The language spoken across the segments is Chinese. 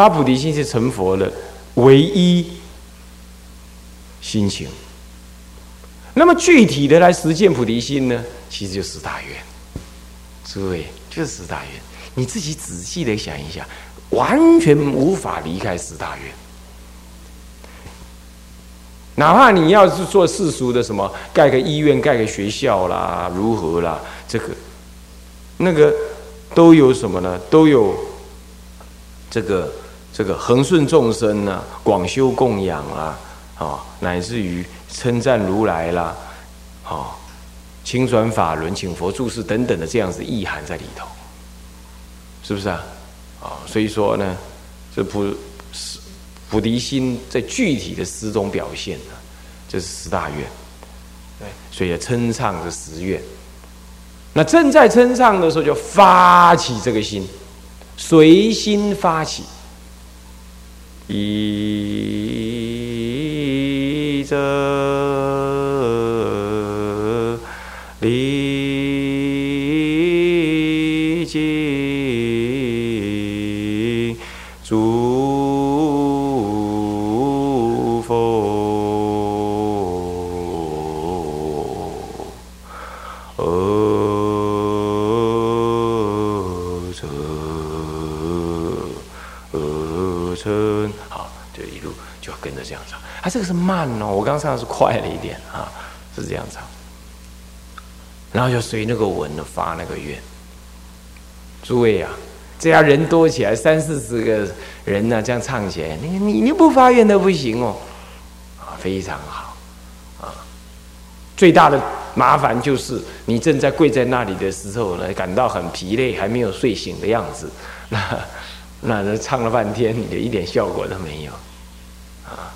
发菩提心是成佛的唯一心情。那么具体的来实践菩提心呢？其实就十大愿，诸位就是十大愿。你自己仔细的想一想，完全无法离开十大愿。哪怕你要是做世俗的什么，盖个医院、盖个学校啦，如何啦，这个、那个都有什么呢？都有这个、这个恒顺众生啊，广修供养啊，啊，乃至于。称赞如来啦，啊，清转法轮，请佛注释等等的这样子意涵在里头，是不是啊？啊，所以说呢，这菩菩提心在具体的诗中表现呢，这是十大愿，对，所以称唱这十愿。那正在称唱的时候，就发起这个心，随心发起，一则。这个是慢哦，我刚唱的是快了一点啊，是这样唱，然后就随那个文发那个愿。诸位啊，这样人多起来，三四十个人呢，这样唱起来，你你你不发愿都不行哦，啊，非常好啊。最大的麻烦就是你正在跪在那里的时候呢，感到很疲累，还没有睡醒的样子，那那唱了半天，也一点效果都没有。啊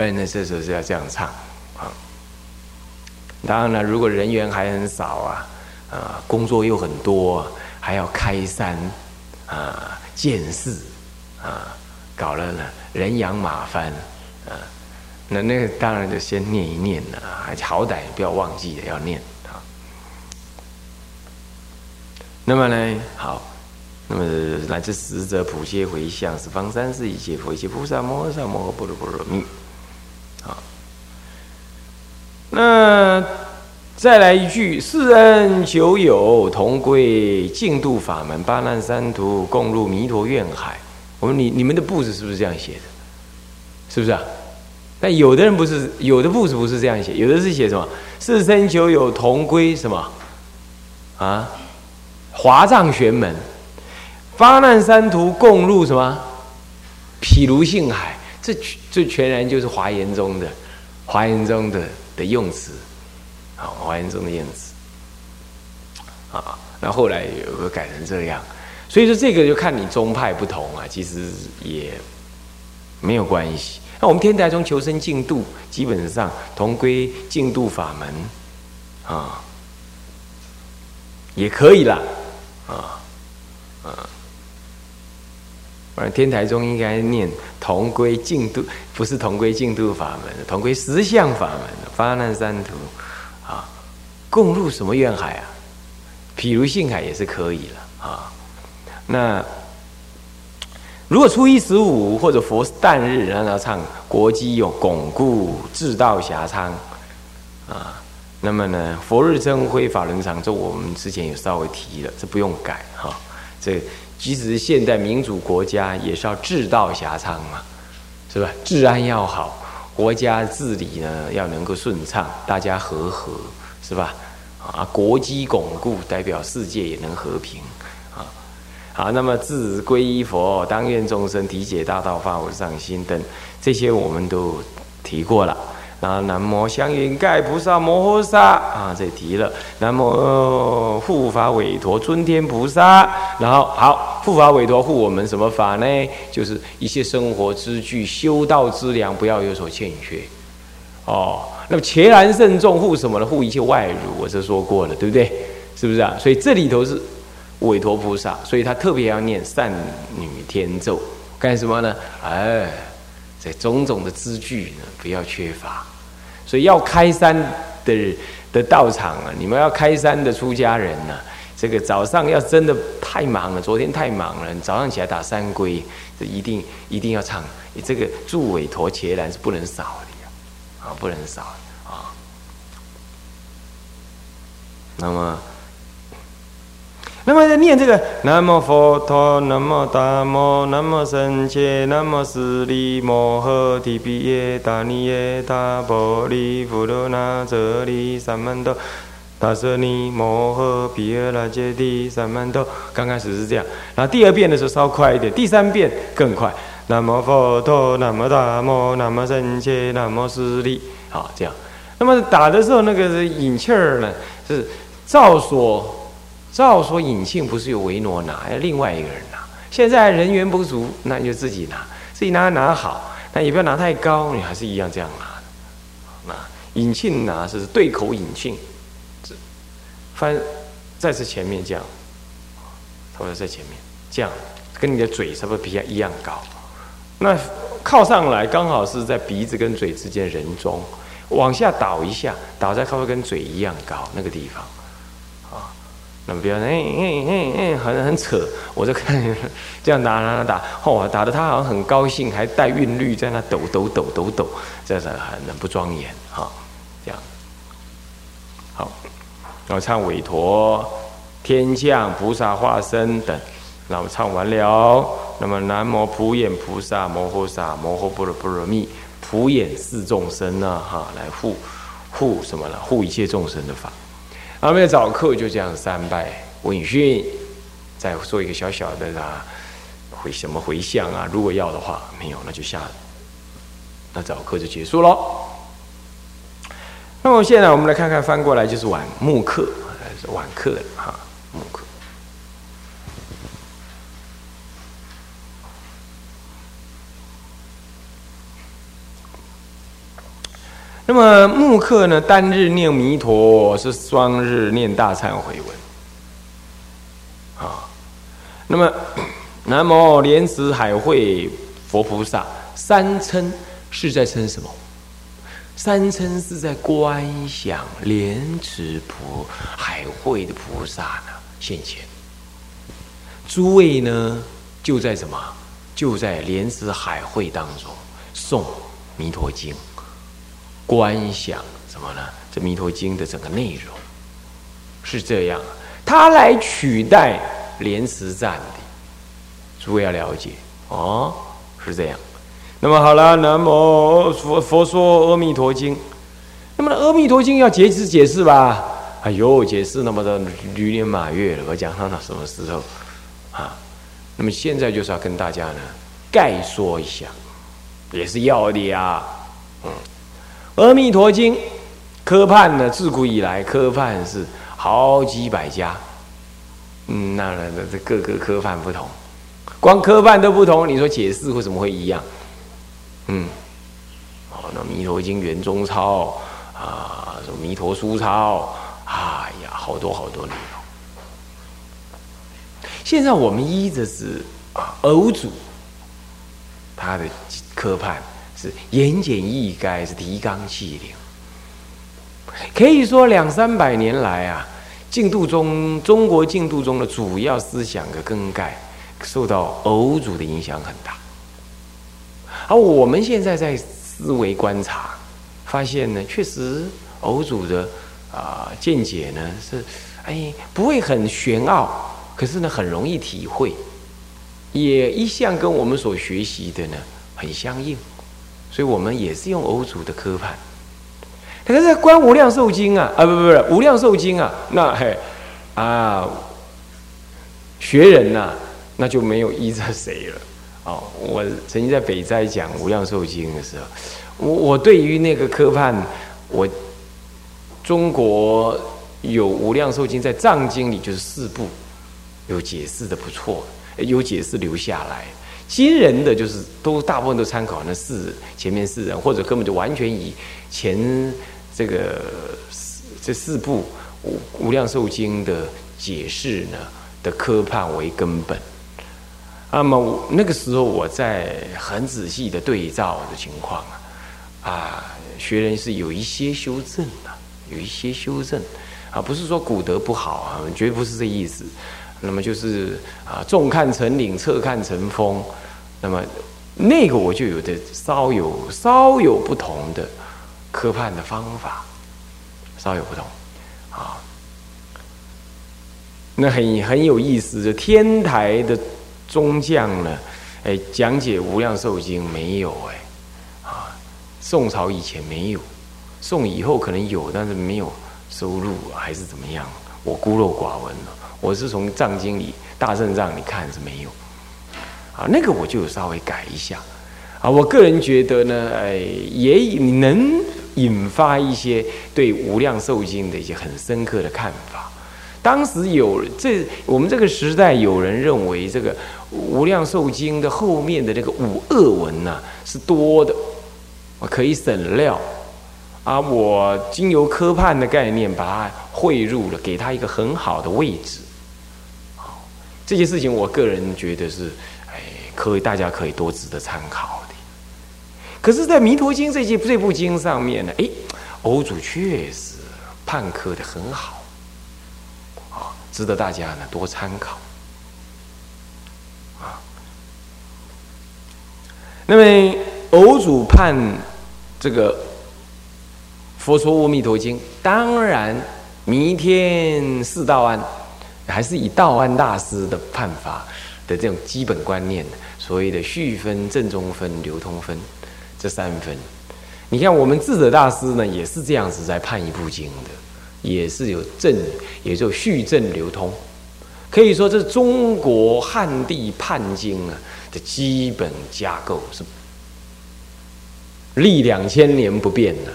然呢，这时候是要这样唱啊。当然了，如果人员还很少啊，啊，工作又很多，还要开山啊、建寺啊，搞了呢人仰马翻啊，那那个当然就先念一念了，好歹不要忘记了要念啊。那么呢，好，那么来自十者普皆回向，十方三世一切佛，一切菩萨摩诃萨摩诃般若波罗蜜。那再来一句：四恩九友同归净土法门，八难三途共入弥陀愿海。我们你你们的布子是不是这样写的？是不是啊？但有的人不是，有的布子不是这样写，有的是写什么？四生九友同归什么？啊？华藏玄门，八难三途共入什么？毗卢性海。这这全然就是华严宗的，华严宗的。的用词，啊，华严中的用词，啊，那后来有个改成这样，所以说这个就看你宗派不同啊，其实也没有关系。那我们天台中求生净度，基本上同归净度法门，啊，也可以啦，啊，啊。反正天台中应该念同归净度，不是同归净度法门，同归实相法门。发难三途，啊，共入什么愿海啊？譬如性海也是可以了啊。那如果初一十五或者佛诞日，让他唱国基有巩固智道遐昌啊。那么呢，佛日增辉法轮常，这我们之前也稍微提了，这不用改哈，这。即使是现代民主国家，也是要治道遐昌嘛，是吧？治安要好，国家治理呢要能够顺畅，大家和和，是吧？啊，国基巩固，代表世界也能和平啊。好，那么自皈依佛，当愿众生体解大道，发无上心等，这些我们都提过了。然后南无香云盖菩萨摩诃萨啊，这提了。南无护法韦陀尊天菩萨。然后好，护法韦陀护我们什么法呢？就是一些生活之具、修道之粮，不要有所欠缺。哦，那么伽蓝圣众护什么呢？护一切外辱，我是说过了，对不对？是不是啊？所以这里头是韦陀菩萨，所以他特别要念善女天咒，干什么呢？哎。在种种的资具呢，不要缺乏，所以要开山的的道场啊，你们要开山的出家人呢，这个早上要真的太忙了，昨天太忙了，早上起来打三归，这一定一定要唱。你这个助尾陀伽蓝是不能少的，啊，不能少啊。那么。那么在念这个南无佛陀，南无大摩，南无僧伽，南无释利摩诃提毗耶达尼耶达波利富罗那遮利三曼多，达舍尼摩诃毗耶那揭谛三曼多。刚开始是这样，然后第二遍的时候稍快一点，第三遍更快。南无佛陀，南无大摩，南无僧伽，南无释利。好，这样。那么打的时候，那个引气儿呢，是照说。照说引气不是由维诺拿，要另外一个人拿。现在人员不足，那你就自己拿，自己拿拿好，但也不要拿太高，你还是一样这样拿。那引气拿是对口引气，翻再次前面这样，或者在前面这样，跟你的嘴差不多比较一样高。那靠上来刚好是在鼻子跟嘴之间人中，往下倒一下，倒在靠跟嘴一样高那个地方。那么不要哎哎哎哎，很很扯，我就看这样打打打打，嚯，打的他好像很高兴，还带韵律在那抖抖抖抖抖，这是很不庄严哈。这样好，然后唱韦陀、天降菩萨化身等，那么唱完了，那么南无普眼菩萨摩诃萨摩诃般若波罗蜜普眼四众生呢哈，来护护什么呢？护一切众生的法。后面早课就这样三拜问讯，再做一个小小的啊回什么回向啊？如果要的话，没有那就下，那早课就结束喽。那么现在我们来看看翻过来就是晚木课还是晚课哈木课。那么木刻呢？单日念弥陀是双日念大忏悔文啊。那么南无莲池海会佛菩萨，三称是在称什么？三称是在观想莲池菩海会的菩萨呢现前。诸位呢就在什么？就在莲池海会当中诵弥陀经。观想什么呢？这《弥陀经》的整个内容是这样，它来取代莲池赞的，诸位要了解哦，是这样。那么好了，南无佛佛说《阿弥陀经》，那么《阿弥陀经》要解释解释吧？哎呦，解释那么的驴年马月了，我讲到到什么时候啊？那么现在就是要跟大家呢概说一下，也是要的呀，嗯。阿弥陀经科判呢，自古以来科判是好几百家，嗯，那那那这各个科判不同，光科判都不同，你说解释为什么会一样？嗯，哦，那弥陀经圆中抄啊，什么弥陀书抄，哎呀，好多好多内容。现在我们依着是啊，偶主他的科判。是言简意赅，是提纲挈领。可以说两三百年来啊，净度中中国净度中的主要思想的更改，受到偶主的影响很大。而我们现在在思维观察，发现呢，确实偶主的啊见解呢是，哎，不会很玄奥，可是呢很容易体会，也一向跟我们所学习的呢很相应。所以我们也是用欧主的科判，可是《观无量寿经》啊，啊不不不，《无量寿经》啊，那嘿 啊，学人呐，那就没有依着谁了。哦，我曾经在北斋讲《无量寿经》的时候，我我对于那个科判，我中国有《无量寿经》在藏经里就是四部，有解释的不错，有解释留下来。今人的就是都大部分都参考那四前面四人，或者根本就完全以前这个这四部无无量寿经的解释呢的科判为根本。那么那个时候我在很仔细的对照的情况啊，啊，学人是有一些修正的，有一些修正啊，不是说古德不好啊，绝不是这意思。那么就是啊，纵看成岭，侧看成峰。那么那个我就有的稍有稍有不同的科判的方法，稍有不同啊。那很很有意思，这天台的宗将呢，哎，讲解《无量寿经》没有哎，啊，宋朝以前没有，宋以后可能有，但是没有收录还是怎么样？我孤陋寡闻了。我是从藏经里大正藏里看是没有，啊，那个我就稍微改一下，啊，我个人觉得呢，哎，也能引发一些对《无量寿经》的一些很深刻的看法。当时有这我们这个时代有人认为这个《无量寿经》的后面的这个五恶文呐是多的，可以省料，啊，我经由科判的概念把它汇入了，给他一个很好的位置。这件事情，我个人觉得是，哎，可以，大家可以多值得参考的。可是，在《弥陀经》这些这部经上面呢，哎，欧主确实判科的很好，值得大家呢多参考。啊，那么欧主判这个《佛说阿弥陀经》，当然弥天四道安。还是以道安大师的判法的这种基本观念，所谓的序分、正中分、流通分这三分。你看，我们智者大师呢，也是这样子在判一部经的，也是有正，也就序正流通。可以说，这是中国汉地判经啊的基本架构，是历两千年不变的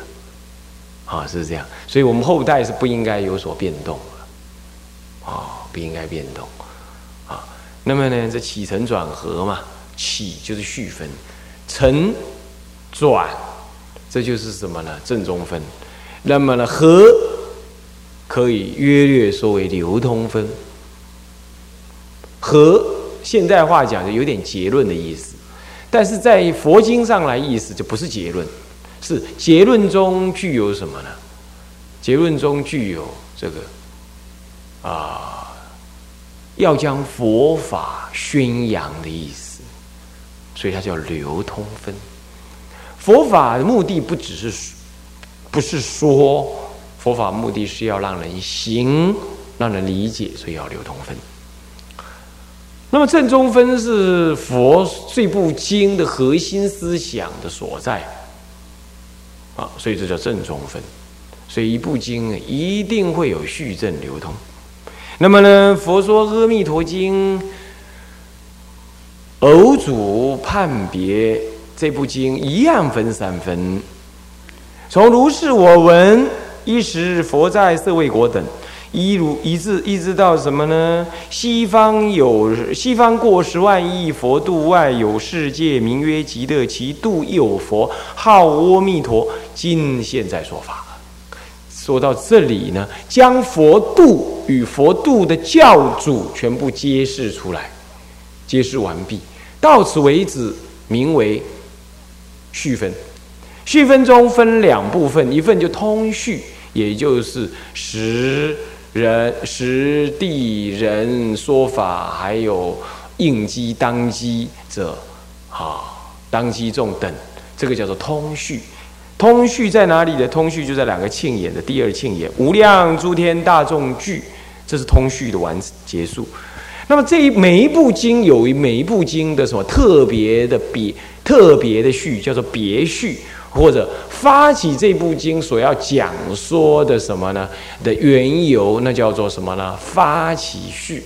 啊，是这样。所以我们后代是不应该有所变动了啊。不应该变动，啊，那么呢，这起承转合嘛，起就是序分，承转，这就是什么呢？正中分，那么呢，合可以约略说为流通分，和现代话讲就有点结论的意思，但是在佛经上来意思就不是结论，是结论中具有什么呢？结论中具有这个啊。要将佛法宣扬的意思，所以它叫流通分。佛法的目的不只是，不是说佛法目的是要让人行，让人理解，所以要流通分。那么正中分是佛这部经的核心思想的所在，啊，所以这叫正中分。所以一部经一定会有序正流通。那么呢？佛说《阿弥陀经》，偶主判别这部经一样分三分。从如是我闻，一时佛在舍卫国等，一如一直一直到什么呢？西方有西方过十万亿佛度外有世界名曰极乐，其度有佛号阿弥陀，今现在说法。说到这里呢，将佛度与佛度的教主全部揭示出来，揭示完毕。到此为止，名为续分。序分中分两部分，一份就通序，也就是实人、实地人说法，还有应机当机者，啊，当机众等，这个叫做通序。通序在哪里的？通序就在两个庆眼的第二庆眼，无量诸天大众聚，这是通序的完结束。那么这一每一部经有一每一部经的什么特别的别特别的序，叫做别序，或者发起这部经所要讲说的什么呢的缘由，那叫做什么呢？发起序。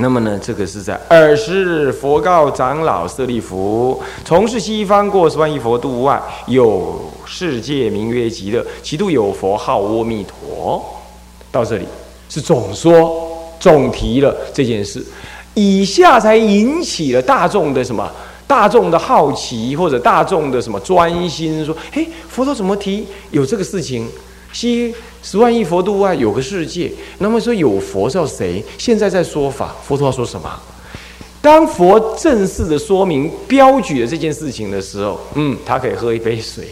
那么呢，这个是在尔时，佛告长老舍利弗：从事西方过十万亿佛度外，有世界名曰极乐，其度有佛号阿弥陀。到这里是总说总提了这件事，以下才引起了大众的什么？大众的好奇或者大众的什么专心？说，嘿，佛陀怎么提有这个事情？西十万亿佛度外有个世界，那么说有佛叫谁？现在在说法，佛陀说什么？当佛正式的说明标举了这件事情的时候，嗯，他可以喝一杯水，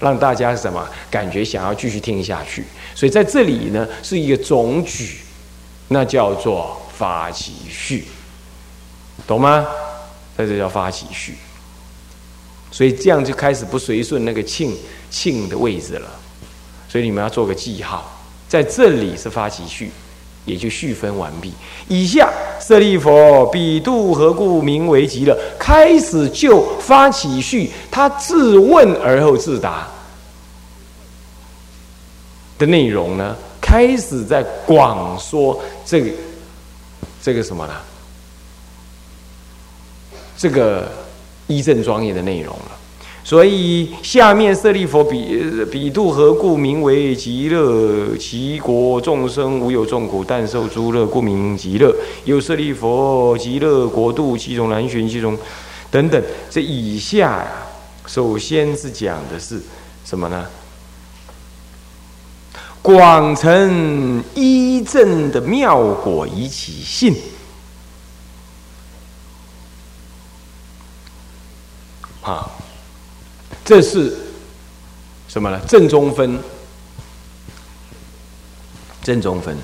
让大家什么感觉想要继续听下去。所以在这里呢，是一个总举，那叫做发起序，懂吗？在这叫发起序。所以这样就开始不随顺那个庆庆的位置了。所以你们要做个记号，在这里是发起序。也就续分完毕。以下舍利佛，彼度何故名为极乐？开始就发起序，他自问而后自答的内容呢？开始在广说这个这个什么呢？这个一正庄严的内容了。所以下面舍利佛比比度何故名为极乐？其国众生无有众苦，但受诸乐，故名极乐。有舍利佛极乐国度，其中难寻，其中等等。这以下呀，首先是讲的是什么呢？广成一正的妙果以起信。啊。这是什么呢？正中分，正中分，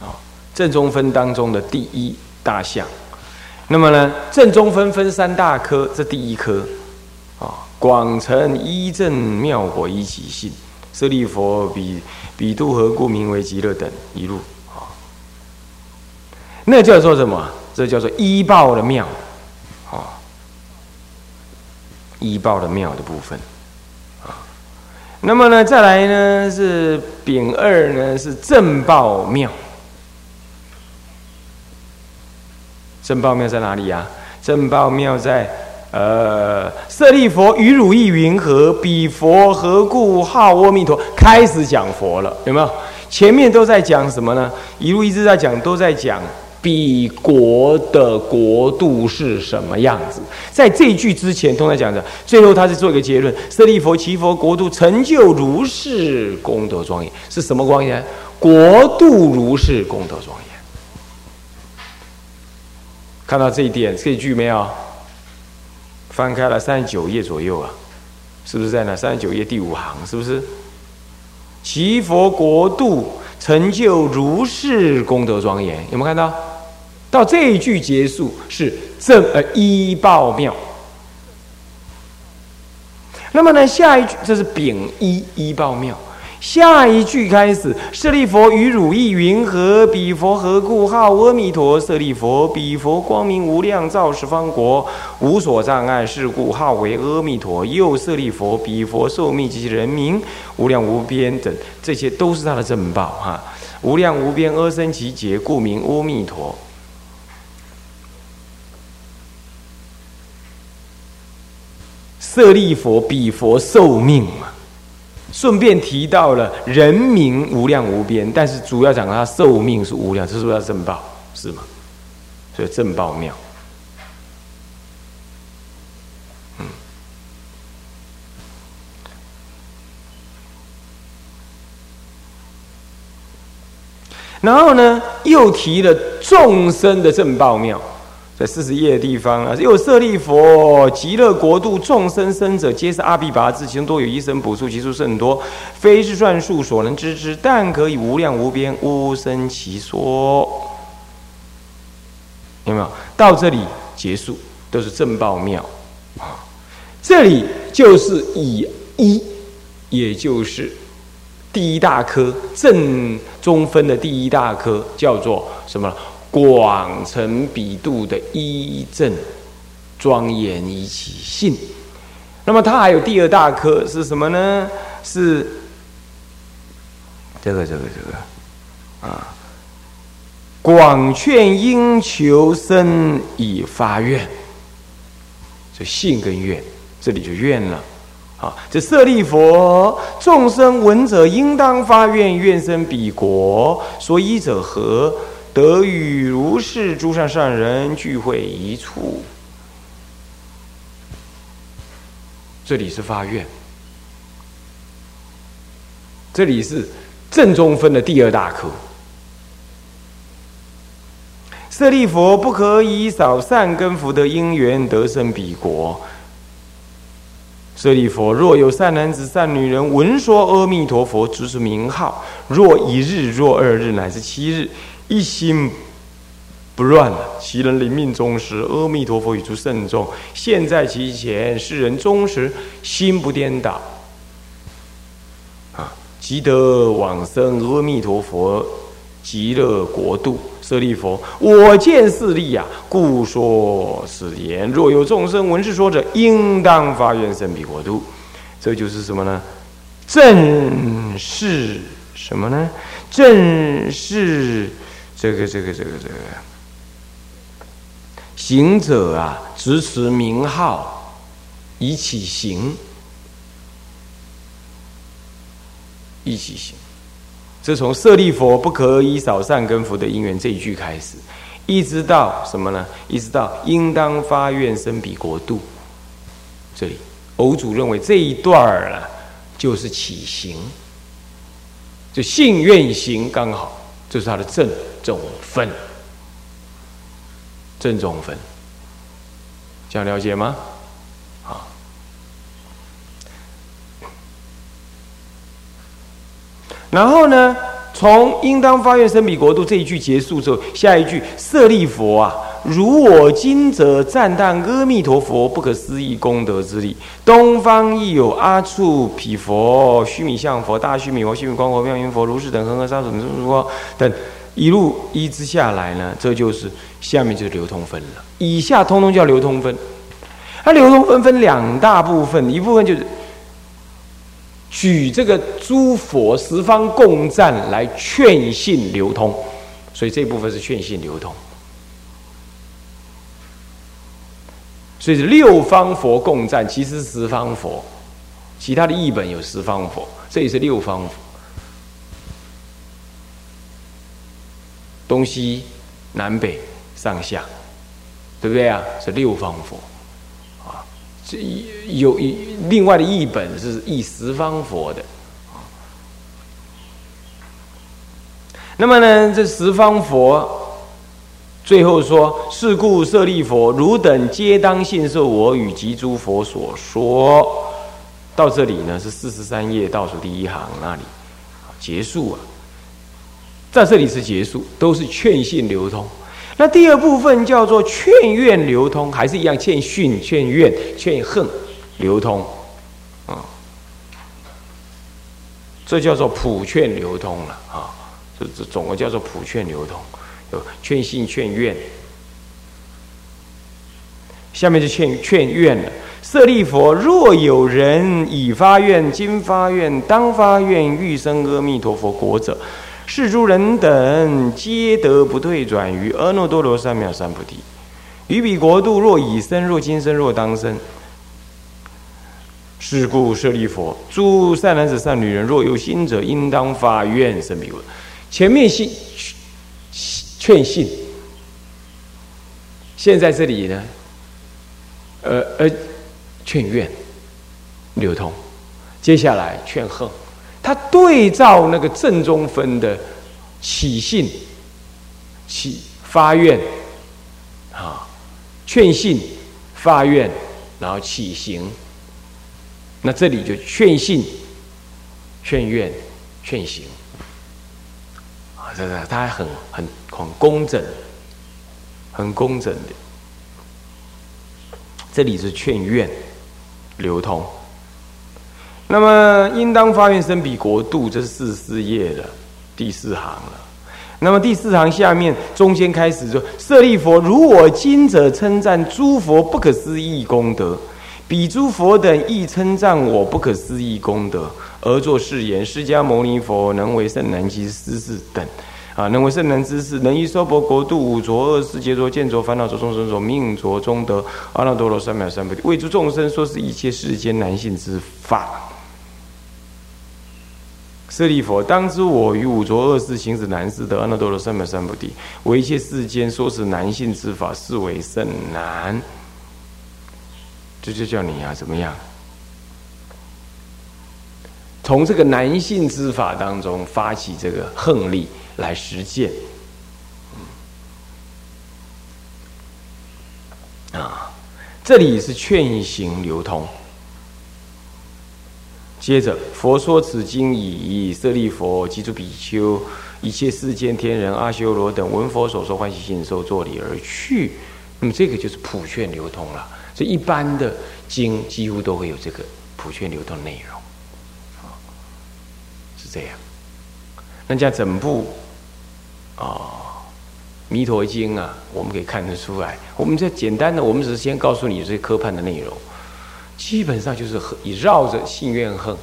啊，正中分当中的第一大项。那么呢，正中分分三大科，这第一科，啊，广成一正妙果一起性，舍利佛比比度何故名为极乐等一路，啊，那叫做什么？这叫做依报的妙。啊医报的妙的部分，啊，那么呢，再来呢是丙二呢是正报妙，正报妙在哪里呀？正报妙在呃，舍利佛与汝意云何？彼佛何故号阿弥陀？开始讲佛了，有没有？前面都在讲什么呢？一路一直在讲，都在讲。彼国的国度是什么样子？在这一句之前，通常讲的，最后他是做一个结论：舍利佛其佛国度成就如是功德庄严，是什么庄严？国度如是功德庄严。看到这一点，这一句没有？翻开了三十九页左右啊，是不是在那三十九页第五行？是不是？其佛国度成就如是功德庄严，有没有看到？到这一句结束是正呃一报妙，那么呢下一句这是丙一一报妙，下一句开始舍利佛与汝意云何？彼佛何故号阿弥陀？舍利佛，彼佛光明无量，照十方国，无所障碍，是故号为阿弥陀。又舍利佛，彼佛寿命及其人民无量无边等，这些都是他的正报哈。无量无边阿僧祇劫，故名阿弥陀。舍利佛比佛寿命嘛，顺便提到了人民无量无边，但是主要讲他寿命是无量，这是不是要正报？是吗？所以正报妙。嗯。然后呢，又提了众生的正报妙。在四十页的地方啊，有舍利佛，极乐国度众生生者，皆是阿毗跋致，其中多有一生补数，其数甚多，非是算数所能知之，但可以无量无边，无生其说。有没有？到这里结束，都是正报妙啊。这里就是以一，也就是第一大科正中分的第一大科，叫做什么？广成比度的一正庄严以起信，那么它还有第二大科是什么呢？是这个这个这个啊，广劝应求生以发愿，这信跟愿，这里就愿了啊。这舍利佛，众生闻者应当发愿，愿生彼国，所以者何？得与如是诸上善人聚会一处，这里是发愿，这里是正中分的第二大科。舍利佛不可以少善根福德因缘得生彼国，舍利佛，若有善男子、善女人闻说阿弥陀佛之名号，若一日、若二日，乃至七日，一心不乱，其人临命终时，阿弥陀佛语出圣众，现在其前，世人终时心不颠倒，啊，即得往生阿弥陀佛极乐国度。舍利佛，我见势利呀，故说此言。若有众生闻是说者，应当发愿生彼国度。这就是什么呢？正是什么呢？正是这个这个这个这个行者啊，执持名号以起行，一起行。这从舍利佛不可以少善根福的因缘这一句开始，一直到什么呢？一直到应当发愿生彼国度。这里，偶主认为这一段儿呢，就是起行，就信愿行刚好，这是他的正中分，正中分，这样了解吗？啊，然后呢？从应当发愿生彼国度这一句结束之后，下一句舍利佛啊，如我今者赞叹阿弥陀佛不可思议功德之力。东方亦有阿处毗佛、须弥相佛、大须弥佛、须弥光佛、妙音佛、如是等恒河沙数等等一路依之下来呢，这就是下面就是流通分了。以下通通叫流通分。它流通分分两大部分，一部分就是。举这个诸佛十方共赞来劝信流通，所以这部分是劝信流通。所以是六方佛共赞，其实是十方佛，其他的译本有十方佛，这也是六方佛，东西南北上下，对不对啊？是六方佛啊。这。有一另外的译本是译十方佛的，那么呢，这十方佛最后说：“是故舍利佛，汝等皆当信受我与及诸佛所说。”到这里呢，是四十三页倒数第一行那里。结束啊，在这里是结束，都是劝信流通。那第二部分叫做劝愿流通，还是一样劝训、劝愿、劝恨流通，啊，这叫做普劝流通了啊，这这总共叫做普劝流通，劝信、劝愿，下面就劝劝愿了。舍利佛，若有人已发愿、今发愿、当发愿欲生阿弥陀佛国者。是诸人等皆得不退转于阿耨多罗三藐三菩提。于彼国度，若已生，若今生，若当生。是故舍利佛，诸善男子、善女人，若有心者，应当发愿生彼国。前面信劝信，现在这里呢，呃呃，劝愿流通，接下来劝恨。他对照那个正中分的起信、起发愿啊，劝信、发愿，然后起行。那这里就劝信、劝愿、劝行啊，这个他还很很很工整，很工整的。这里是劝愿流通。那么，应当发愿生彼国度，这是四十四页的第四行了。那么第四行下面中间开始说：舍利佛，如我今者称赞诸佛不可思议功德，彼诸佛等亦称赞我不可思议功德，而作誓言：释迦牟尼佛能为圣难之师事等啊，能为圣难之事，能以娑婆国度五浊恶世劫浊见浊烦恼浊众生所命浊中得阿耨多罗三藐三菩提，为诸众生说是一切世间难信之法。舍利佛，当知我于五浊恶世行止难事得阿耨多罗三藐三菩提，为一切世间说是难信之法，是为甚难。这就叫你啊，怎么样？从这个难信之法当中发起这个横力来实践。啊，这里是劝行流通。接着，佛说此经已，舍利佛及诸比丘，一切世间天人、阿修罗等，闻佛所说，欢喜心受，作礼而去。那么这个就是普劝流通了。所以一般的经几乎都会有这个普劝流通的内容，是这样。那像整部啊《弥陀经》啊，我们可以看得出来。我们这简单的，我们只是先告诉你这些科判的内容。基本上就是以绕着性怨恨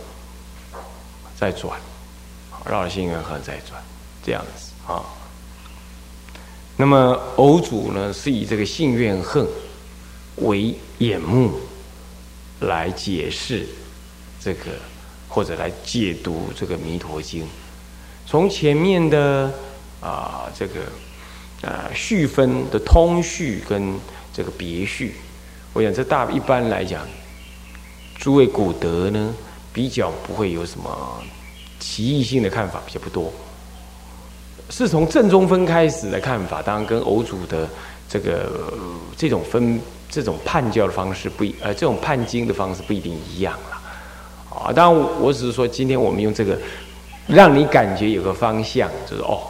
在转，绕着性怨恨在转，这样子啊。那么偶主呢，是以这个性怨恨为眼目来解释这个，或者来解读这个《弥陀经》。从前面的啊这个啊序分的通序跟这个别序，我想这大一般来讲。诸位古德呢，比较不会有什么奇异性的看法，比较不多。是从正中分开始的看法，当然跟偶主的这个这种分、这种判教的方式不一，呃，这种判经的方式不一定一样了。啊，当然我只是说，今天我们用这个，让你感觉有个方向，就是哦，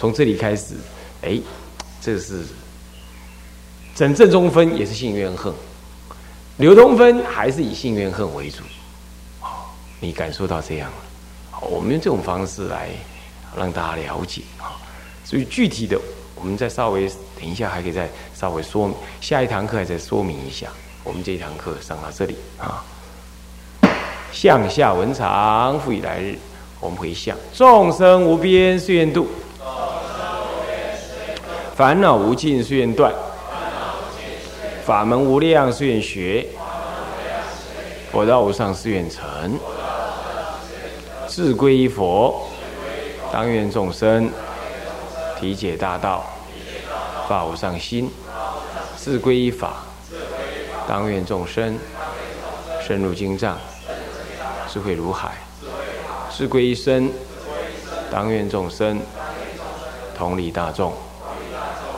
从这里开始，哎，这是整正中分也是性怨恨。流通分还是以性怨恨为主，啊，你感受到这样了，我们用这种方式来让大家了解。啊，所以具体的我们再稍微等一下还可以再稍微说，下一堂课再说明一下。我们这一堂课上到这里啊，向下文长复以来日，我们回向众生无边誓愿度，烦恼无尽誓愿断。法门无量誓愿学，佛道无上誓愿成。自归依佛，当愿众生体解大道，发无上心。自归依法，当愿众生深入经藏，智慧如海。自归依身，当愿众生同理大众，